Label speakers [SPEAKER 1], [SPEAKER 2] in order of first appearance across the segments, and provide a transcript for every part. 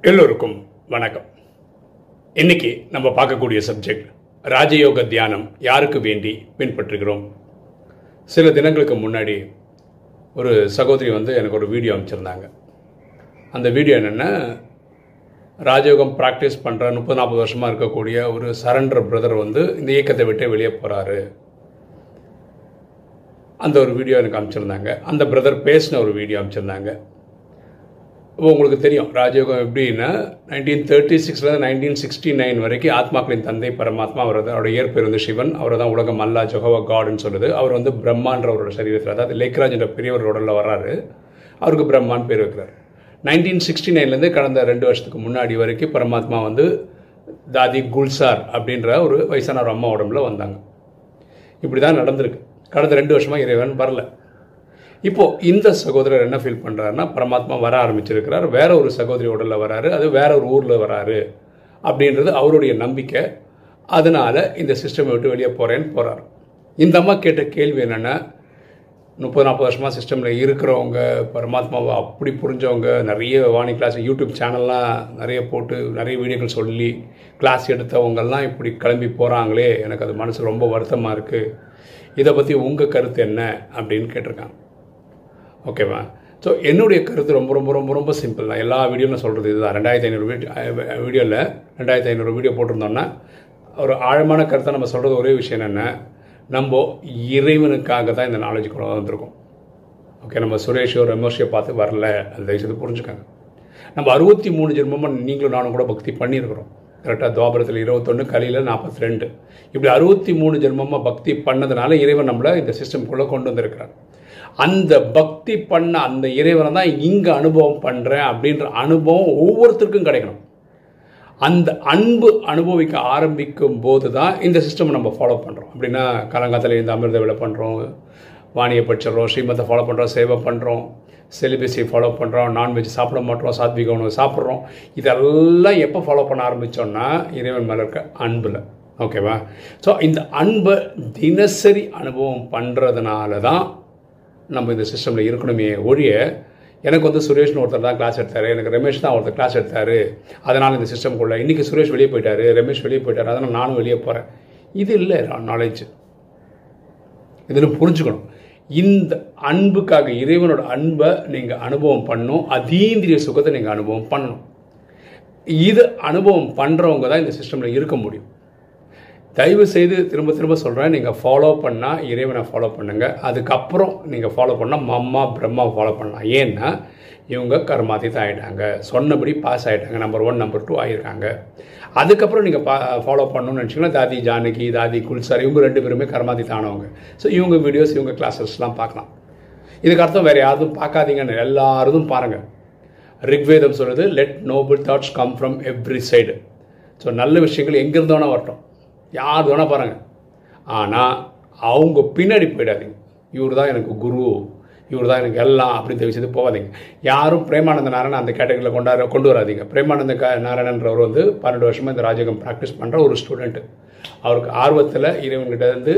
[SPEAKER 1] எல்லோருக்கும் வணக்கம். இன்னைக்கு நம்ம பார்க்கக்கூடிய சப்ஜெக்ட் ராஜயோக தியானம் யாருக்கு வேண்டி பின்பற்றுகிறோம்? சில தினங்களுக்கு முன்னாடி ஒரு சகோதரி வந்து எனக்கு ஒரு வீடியோ அமைச்சிருந்தாங்க. அந்த வீடியோ என்னென்னா ராஜயோகம் ப்ராக்டிஸ் பண்ணுற முப்பது நாற்பது வருஷமாக இருக்கக்கூடிய ஒரு சரண்டர் பிரதர் வந்து இந்த இயக்கத்தை விட்டு வெளியே போகிறாரு அந்த ஒரு வீடியோ எனக்கு அனுப்பிச்சிருந்தாங்க. அந்த பிரதர் பேசின ஒரு வீடியோ அமைச்சிருந்தாங்க இப்போ உங்களுக்கு தெரியும் ராஜயோகம் எப்படின்னா நைன்டீன் தேர்ட்டி சிக்ஸ்லேருந்து நைன்டீன் சிக்ஸ்டி நைன் வரைக்கும் ஆத்மாக்களின் தந்தை பரமாத்மா அவர் தான் அவரோட இயற்பெயர் வந்து சிவன் அவர் தான் உலகம் அல்லா ஜொஹவா காடுன்னு சொல்லுது. அவர் வந்து பிரம்மான்ற ஒரு சரீரத்தில் அதாவது லேக்ராஜ் என்ற பெரியவர் உடலில் வர்றாரு. அவருக்கு பிரம்மான்னு பேர் வைக்கிறார். நைன்டீன் சிக்ஸ்டி நைன்லேருந்து கடந்த ரெண்டு வருஷத்துக்கு முன்னாடி வரைக்கும் பரமாத்மா வந்து தாதி குல்சார் அப்படின்ற ஒரு வயசான ஒரு அம்மா உடம்புல வந்தாங்க. இப்படி தான் நடந்திருக்கு. கடந்த ரெண்டு வருஷமாக இறைவன் வரல. இப்போது இந்த சகோதரர் என்ன ஃபீல் பண்ணுறாருன்னா பரமாத்மா வர ஆரம்பிச்சிருக்கிறார். வேற ஒரு சகோதரி உடலில் வராரு. அது வேற ஒரு ஊரில் வராரு. அப்படின்றது அவருடைய நம்பிக்கை. அதனால் இந்த சிஸ்டம் விட்டு வெளியே போகிறேன்னு போகிறார் இந்த அம்மா கேட்ட கேள்வி என்னென்னா முப்பது நாற்பது வருஷமாக சிஸ்டமில் இருக்கிறவங்க பரமாத்மாவை அப்படி புரிஞ்சவங்க நிறைய வாணி கிளாஸ் யூடியூப் சேனல்லாம் நிறைய போட்டு நிறைய வீடியோக்கள் சொல்லி கிளாஸ் எடுத்தவங்கெல்லாம் இப்படி கிளம்பி போகிறாங்களே எனக்கு அது மனசு ரொம்ப வருத்தமாக இருக்குது இதை பற்றி உங்கள் கருத்து என்ன அப்படின்னு கேட்டிருக்காங்க. ஓகேவா ஸோ என்னுடைய கருத்து ரொம்ப ரொம்ப ரொம்ப ரொம்ப சிம்பிள் தான். எல்லா வீடியோவில் சொல்கிறது இதுதான். ரெண்டாயிரத்தி ஐநூறு வீடியோ வீடியோவில் ரெண்டாயிரத்தி ஐநூறு வீடியோ போட்டிருந்தோன்னா ஒரு ஆழமான கருத்தை நம்ம சொல்கிறது ஒரே விஷயம் என்னென்ன நம்ம இறைவனுக்காக தான் இந்த நாலேஜ் கொண்டு வந்திருக்கோம். ஓகே நம்ம சுரேஷோ ரமேஷோ பார்த்து வரல. அது தயவுசெய்து புரிஞ்சுக்காங்க. நம்ம அறுபத்தி மூணு ஜென்மமாக நீங்களும் நானும் கூட பக்தி பண்ணியிருக்கிறோம். கரெக்டாக துவாபரத்தில் இருபத்தொன்று கலியில் நாற்பத்தி ரெண்டு இப்படி அறுபத்தி மூணு ஜென்மமாக பக்தி பண்ணதுனால இறைவன் நம்மளை இந்த சிஸ்டம்குள்ளே கொண்டு வந்திருக்கிறார். அந்த பக்தி பண்ண அந்த இறைவனை தான் இங்கே அனுபவம் பண்ணுறேன் அப்படின்ற அனுபவம் ஒவ்வொருத்தருக்கும் கிடைக்கணும். அந்த அன்பு அனுபவிக்க ஆரம்பிக்கும் போது தான் இந்த சிஸ்டம் நம்ம ஃபாலோ பண்ணுறோம் அப்படின்னா காலங்காலத்தில் இந்த அமிர்த விலை பண்ணுறோம் வாணியை படிச்சிடுறோம் ஸ்ரீமத்தை ஃபாலோ பண்ணுறோம் சேவை பண்ணுறோம் செலிபஸை ஃபாலோ பண்ணுறோம் நான்வெஜ் சாப்பிட மாட்டோம் சாத்விக உணவு சாப்பிட்றோம். இதெல்லாம் எப்போ ஃபாலோ பண்ண ஆரம்பித்தோன்னா இறைவன் மேலே இருக்க அன்பில். ஓகேவா ஸோ இந்த அன்பை தினசரி அனுபவம் பண்ணுறதுனால தான் நம்ம இந்த சிஸ்டமில் இருக்கணுமே ஒழிய எனக்கு வந்து சுரேஷ்னு ஒருத்தர் தான் கிளாஸ் எடுத்தார். எனக்கு ரமேஷ் தான் ஒருத்தர் கிளாஸ் எடுத்தார். அதனால் இந்த சிஸ்டம்குள்ளே இன்றைக்கி சுரேஷ் வெளியே போயிட்டார். ரமேஷ் வெளியே போயிட்டார். அதனால் நானும் வெளியே போகிறேன் இது இல்லை நாலேஜ் இதில் புரிஞ்சுக்கணும். இந்த அன்புக்காக இறைவனோட அன்பை நீங்கள் அனுபவம் பண்ணும். அதீந்திரிய சுகத்தை நீங்கள் அனுபவம் பண்ணணும். இது அனுபவம் பண்ணுறவங்க தான் இந்த சிஸ்டமில் இருக்க முடியும். தயவு செய்து திரும்ப திரும்ப சொல்கிறேன் நீங்கள் ஃபாலோ பண்ணால் இறைவனை ஃபாலோ பண்ணுங்கள் அதுக்கப்புறம் நீங்கள் ஃபாலோ பண்ணால் மம்மா பிரம்மா ஃபாலோ பண்ணலாம். ஏன்னா இவங்க கர்மாதித் ஆகிட்டாங்க சொன்னபடி பாஸ் ஆகிட்டாங்க நம்பர் ஒன் நம்பர் டூ ஆகியிருக்காங்க அதுக்கப்புறம் நீங்கள் பா ஃபாலோ பண்ணணும்னு நினச்சிங்கன்னா தாதி ஜானகி தாதி குல்சார் இவங்க ரெண்டு பேருமே கர்மாதித் ஆனவங்க. ஸோ இவங்க வீடியோஸ் இவங்க கிளாஸஸ்லாம் பார்க்கலாம். இதுக்கு அர்த்தம் வேறு யாரும் பார்க்காதீங்கன்னு எல்லாரும் பாருங்கள் ரிக்வேதம் சொல்கிறது let noble thoughts come from every side so நல்ல விஷயங்கள் எங்கே வேணால் வரட்டும். யார் வேணால் பாருங்கள் ஆனால் அவங்க பின்னாடி போயிடாதீங்க. இவர் தான் எனக்கு குரு. இவர் தான் எனக்கு எல்லாம் அப்படின்னு தெரிவிச்சது போகாதீங்க. யாரும் பிரேமானந்த நாராயணன் அந்த கேட்டகரியில் கொண்டாட கொண்டு வராதிங்க. பிரேமானந்த க நாராயணன்றவர் வந்து பன்னெண்டு வருஷமாக இந்த ராஜகம் ப்ராக்டிஸ் பண்ணுற ஒரு ஸ்டூடெண்ட்டு அவருக்கு ஆர்வத்தில் இறைவன்கிட்ட இருந்து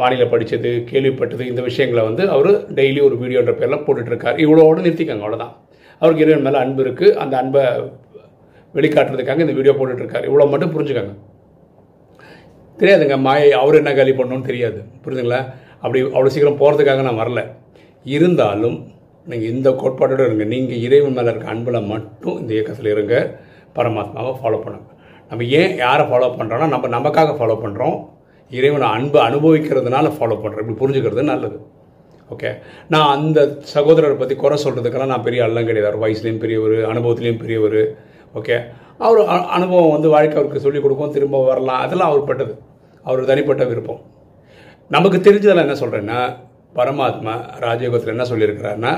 [SPEAKER 1] வானிலை படித்தது கேள்விப்பட்டது இந்த விஷயங்களை வந்து அவர் டெய்லி ஒரு வீடியோன்ற பேரில் போட்டுட்ருக்கார். இவ்வளோட நிறுத்திக்காங்க அவ்வளோதான் அவருக்கு இறைவன் மேலே அன்பு இருக்குது அந்த அன்பை வெளிக்காட்டுறதுக்காக இந்த வீடியோ போட்டுட்ருக்காரு. இவ்வளோ மட்டும் புரிஞ்சுக்கோங்க. தெரியாதுங்க மாயை அவர் என்ன காலி பண்ணணும்னு தெரியாது. புரியுதுங்களா? அப்படி அவ்வளோ சீக்கிரம் போகிறதுக்காக நான் வரல. இருந்தாலும் நீங்கள் இந்த கோட்பாட்டோடு இருங்க. நீங்கள் இறைவன் மேலே இருக்க அன்பில் மட்டும் இந்த இயக்கத்தில் இருங்க. பரமாத்மாவை ஃபாலோ பண்ணுங்கள் நம்ம ஏன் யாரை ஃபாலோ பண்ணுறோன்னா நம்ம நமக்காக ஃபாலோ பண்ணுறோம் இறைவனை அன்பு அனுபவிக்கிறதுனால ஃபாலோ பண்ணுறோம் இப்படி புரிஞ்சுக்கிறது நல்லது. ஓகே நான் அந்த சகோதரரை பற்றி குறை சொல்கிறதுக்கெல்லாம் நான் பெரிய அல்லம் கிடையாது அவர் வயசுலேயும் பெரியவர் அனுபவத்துலேயும் பெரியவர். ஓகே? அவர் அனுபவம் வந்து வாழ்க்கை அவருக்கு சொல்லிக் கொடுக்கும் திரும்ப வரலாம். அதெல்லாம் அவர் பட்டது. அவர் தனிப்பட்ட விருப்பம். நமக்கு தெரிஞ்சதெல்லாம் என்ன சொல்கிறேன்னா பரமாத்மா ராஜயோகத்தில் என்ன சொல்லியிருக்கிறாருன்னா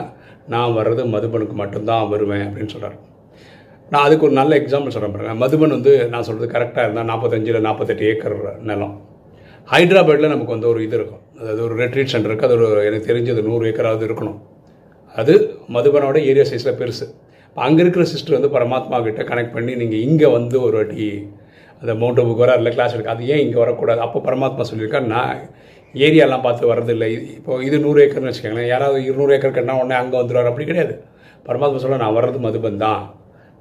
[SPEAKER 1] நான் வர்றது மதுபனுக்கு மட்டும்தான் வருவேன் அப்படின்னு சொல்கிறார் நான் அதுக்கு ஒரு நல்ல எக்ஸாம்பிள் சொல்கிறேன் பாருங்க. மதுபன் வந்து நான் சொல்கிறது கரெக்டாக இருந்தால் நாற்பத்தஞ்சில் நாற்பத்தெட்டு ஏக்கர் நிலம். ஹைதராபாத்தில் நமக்கு வந்து ஒரு இது இருக்கும். அதாவது ஒரு ரெட்ரீட் சென்டர் இருக்குது அது ஒரு எனக்கு தெரிஞ்சது நூறு ஏக்கராவது இருக்கணும். அது மதுபனோட ஏரியா சைஸில் பெருசு. அங்கே இருக்கிற சிஸ்டர் வந்து பரமாத்மா கிட்ட கனெக்ட் பண்ணி நீங்கள் இங்கே வந்து ஒரு வாட்டி அந்த மவுண்ட் புக் வர இல்லை கிளாஸ் எடுக்க அது ஏன் இங்கே வரக்கூடாது? அப்போ பரமாத்மா சொல்லியிருக்காரு நான் ஏரியாலாம் பார்த்து வர்றதில்லை. இப்போ இது நூறு ஏக்கர்னு வச்சுக்கோங்களேன். யாராவது இருநூறு ஏக்கர் கட்டினா உடனே அங்கே வந்துடுவார் அப்படி கிடையாது. பரமாத்மா சொல்ல நான் வர்றது மதுபன் தான்.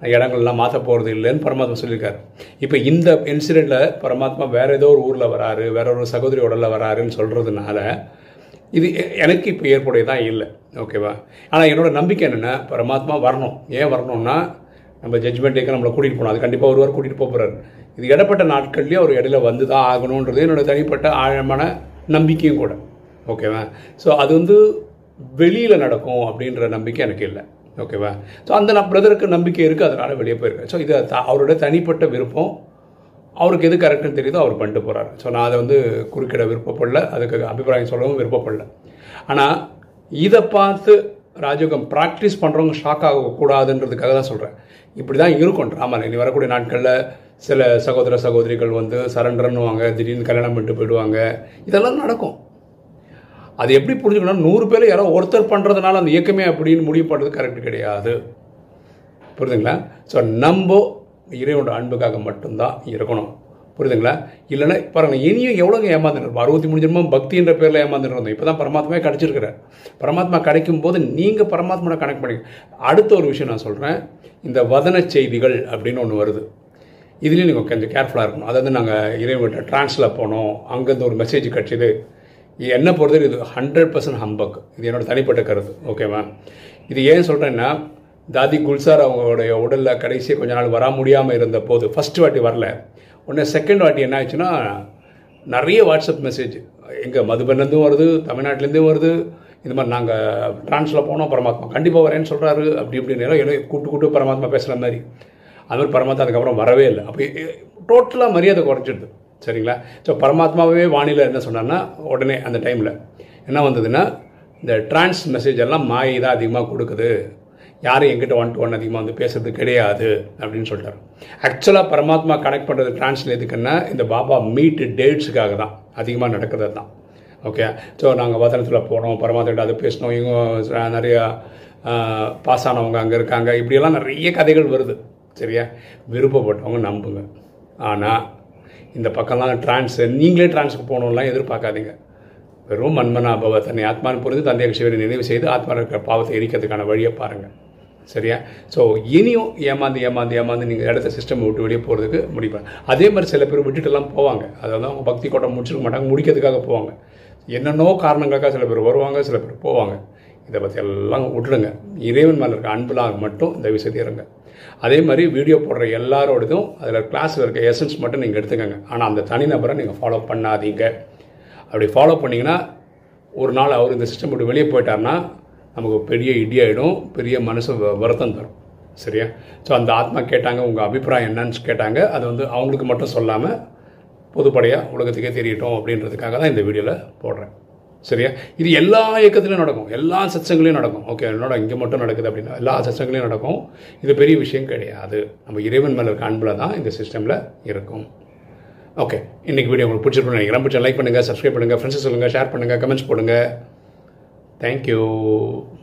[SPEAKER 1] நான் இடங்கள்லாம் மாற்ற போகிறது இல்லைன்னு பரமாத்மா சொல்லியிருக்காரு. இப்போ இந்த இன்சிடெண்ட்டில் பரமாத்மா வேறு ஏதோ ஒரு ஊரில் வராரு வேற ஒரு சகோதரி உடலில் வராருன்னு சொல்கிறதுனால இது எனக்கு இப்போ ஏற்புடையதான் இல்லை. ஓகேவா ஆனால் என்னோடய நம்பிக்கை என்னென்னா பரமாத்மா வரணும். ஏன் வரணும்னா நம்ம ஜட்ஜ்மெண்ட் டேக்கு நம்மளை கூட்டிகிட்டு போகணும். அது கண்டிப்பாக ஒருவர் கூட்டிகிட்டு போகிறாரு இது இடப்பட்ட நாட்கள்லேயே அவர் இடையில வந்து தான் ஆகணுன்றது என்னோட தனிப்பட்ட ஆழமான நம்பிக்கையும் கூட. ஓகேவா ஸோ அது வந்து வெளியில் நடக்கும் அப்படின்ற நம்பிக்கை எனக்கு இல்லை. ஓகேவா ஸோ அந்த நான் பிரதருக்கு நம்பிக்கை இருக்குது அதனால் வெளியே போயிருக்கேன். ஸோ இது அவரோட தனிப்பட்ட விருப்பம். அவருக்கு எது கரெக்டுன்னு தெரியுதோ அவர் பண்ணிட்டு போகிறாரு ஸோ நான் அதை வந்து குறுக்கிட விருப்பப்படல. அதுக்கு அபிப்பிராயம் சொல்லவும் விருப்பப்படல. ஆனால் இதை பார்த்து ராஜயோகம் ப்ராக்டிஸ் பண்ணுறவங்க ஷாக் ஆகக்கூடாதுன்றதுக்காக தான் சொல்கிறேன் இப்படி தான் இருக்கும் ஆமாம் இனி வரக்கூடிய நாட்களில் சில சகோதர சகோதரிகள் வந்து சரண்டர்னுவாங்க திடீர்னு கல்யாணம் பண்ணிட்டு போயிடுவாங்க. இதெல்லாம் நடக்கும். அது எப்படி புரிஞ்சுக்கணும் நூறு பேர் யாரோ ஒருத்தர் பண்ணுறதுனால அந்த இயக்கமே அப்படின்னு முடிவு பண்ணுறது கரெக்ட் கிடையாது. புரியுதுங்களா ஸோ நம்ம இறைவனோட அன்புக்காக மட்டும்தான் இருக்கணும். புரியுதுங்களா? இல்லைன்னா பாருங்க இனியும் எவ்வளோங்க ஏமாந்துட்டு இருப்போம் அறுபத்தி மூணு ஜென்மம் பக்தின்ற பேரில் ஏமாந்துட்டு இருந்தோம் இப்போ தான் பரமாத்மாவே கிடச்சிருக்கிறார். பரமாத்மா கிடைக்கும் போது நீங்கள் பரமாத்மாவை கனெக்ட் பண்ணி அடுத்த ஒரு விஷயம் நான் சொல்கிறேன் இந்த வதன செய்திகள் அப்படின்னு ஒன்று வருது. இதுலேயும் நீங்கள் கொஞ்சம் கேர்ஃபுல்லாக இருக்கணும். அதாவது நாங்கள் இறைவன்கிட்ட ட்ரான்ஸில் போனோம். அங்கேருந்து ஒரு மெசேஜ் கிடச்சிது. என்ன பொறுத்தவரை இது ஹண்ட்ரட் பர்சன்ட் ஹம்பக் இது என்னோட தனிப்பட்ட கருத்து. ஓகேவா இது ஏன் சொல்கிறேன்னா தாதி குல்சார் அவங்களுடைய உடலில் கடைசி கொஞ்ச நாள் வர முடியாமல் இருந்த போது ஃபஸ்ட் வாட்டி வரல. உடனே செகண்ட் வாட்டி என்ன ஆச்சுன்னா நிறைய வாட்ஸ்அப் மெசேஜ் எங்கள் மதுபன்லேருந்தும் வருது தமிழ்நாட்டிலேருந்தும் வருது. இந்த மாதிரி நாங்கள் ட்ரான்ஸில் போனோம் பரமாத்மா கண்டிப்பாக வரேன்னு சொல்கிறாரு அப்படி இப்படின்னு எல்லாம் கூப்பிட்டு கூட்டு கூட்டு பரமாத்மா பேசுகிற மாதிரி. அது மாதிரி பரமாத்மா அதுக்கப்புறம் வரவே இல்லை. அப்போ டோட்டலாக மரியாதை குறைச்சிடுது சரிங்களா? ஸோ பரமாத்மாவே வானிலை என்ன சொன்னார்னா உடனே அந்த டைமில் என்ன வந்ததுன்னா இந்த டிரான்ஸ் மெசேஜ் எல்லாம் மாயை தான் அதிகமாக கொடுக்குது. யாரும் எங்கிட்ட ஒன் டு ஒன் அதிகமாக வந்து பேசுறது கிடையாது அப்படின்னு சொல்லிட்டார். ஆக்சுவலாக பரமாத்மா கனெக்ட் பண்ணுறது டிரான்ஸ்ல எதுக்குன்னா இந்த பாபா மீட் டேட்ஸுக்காக தான். அதிகமாக நடக்கிறது தான். ஓகே ஸோ நாங்கள் வதனத்தில் போனோம் பரமாத்மா அது பேசினோம் இவங்க நிறையா பாஸ் ஆனவங்க அங்கே இருக்காங்க. இப்படியெல்லாம் நிறைய கதைகள் வருது. சரியா? விருப்பப்பட்டவங்க நம்புங்க. ஆனால் இந்த பக்கம்லாம் ட்ரான்ஸ் நீங்களே ட்ரான்ஸுக்கு போகணும்லாம் எதிர்பார்க்காதீங்க. வெறும் மன்மனா பவ தன்னை ஆத்மான்னு புரிந்து தந்தைய சிவனை நினைவு செய்து ஆத்மா இருக்கிற பாவத்தை எரிக்கிறதுக்கான வழியை பாருங்கள் சரியா? ஸோ இனியும் ஏமாந்து ஏமாந்து ஏமாந்து நீங்கள் இடத்த சிஸ்டம் விட்டு வெளியே போகிறதுக்கு முடிப்பாங்க அதே மாதிரி சில பேர் விட்டுட்டுலாம் போவாங்க. அதாவது அவங்க பக்தி கோட்டம் முடிச்சிருக்க மாட்டாங்க முடிக்கிறதுக்காக போவாங்க. என்னென்னோ காரணங்களுக்காக சில பேர் வருவாங்க சில பேர் போவாங்க. இதை பற்றி எல்லாம் விட்டுடுங்க. இறைவன் மேலே இருக்க அன்புலாம் மட்டும் இந்த விஷயத்தை இருங்க. அதே மாதிரி வீடியோ போடுற எல்லாரோடதும் அதில் கிளாஸில் இருக்க எசன்ஸ் மட்டும் நீங்கள் எடுத்துக்கோங்க. ஆனால் அந்த தனிநபரை நீங்கள் ஃபாலோ பண்ணாதீங்க. அப்படி ஃபாலோ பண்ணிங்கன்னா ஒரு நாள் அவர் இந்த சிஸ்டம் விட்டு வெளியே போயிட்டார்னா நமக்கு பெரிய இடியாயிடும் பெரிய மனசு வ- வருத்தம் தரும். சரியா? ஸோ அந்த ஆத்மா கேட்டாங்க உங்கள் அபிப்பிராயம் என்னன்னு கேட்டாங்க. அது வந்து அவங்களுக்கு மட்டும் சொல்லாமல் பொதுப்படையாக உலகத்துக்கே தெரியட்டும் அப்படின்றதுக்காக தான் இந்த வீடியோவில் போடுறேன். சரியா? இது எல்லா இயக்கத்துலையும் நடக்கும். எல்லா சச்சங்களையும் நடக்கும். ஓகே என்னோட இங்கே மட்டும் நடக்குது அப்படின்னா எல்லா சச்சங்களையும் நடக்கும். இது பெரிய விஷயம் கிடையாது. நம்ம இறைவன் மேலே இருக்க அன்பில் தான் இந்த சிஸ்டமில் இருக்கும். ஓகே இன்னைக்கு வீடியோ உங்களுக்கு பிடிச்சிருக்கும்னு நினைக்கிறேன். பிடிச்ச லைக் பண்ணுங்கள் சப்ஸ்கிரைப் பண்ணுங்கள் ஃப்ரெண்ட்ஸ் சொல்லுங்கள் ஷேர் பண்ணுங்கள் கமெண்ட்ஸ் Thank you.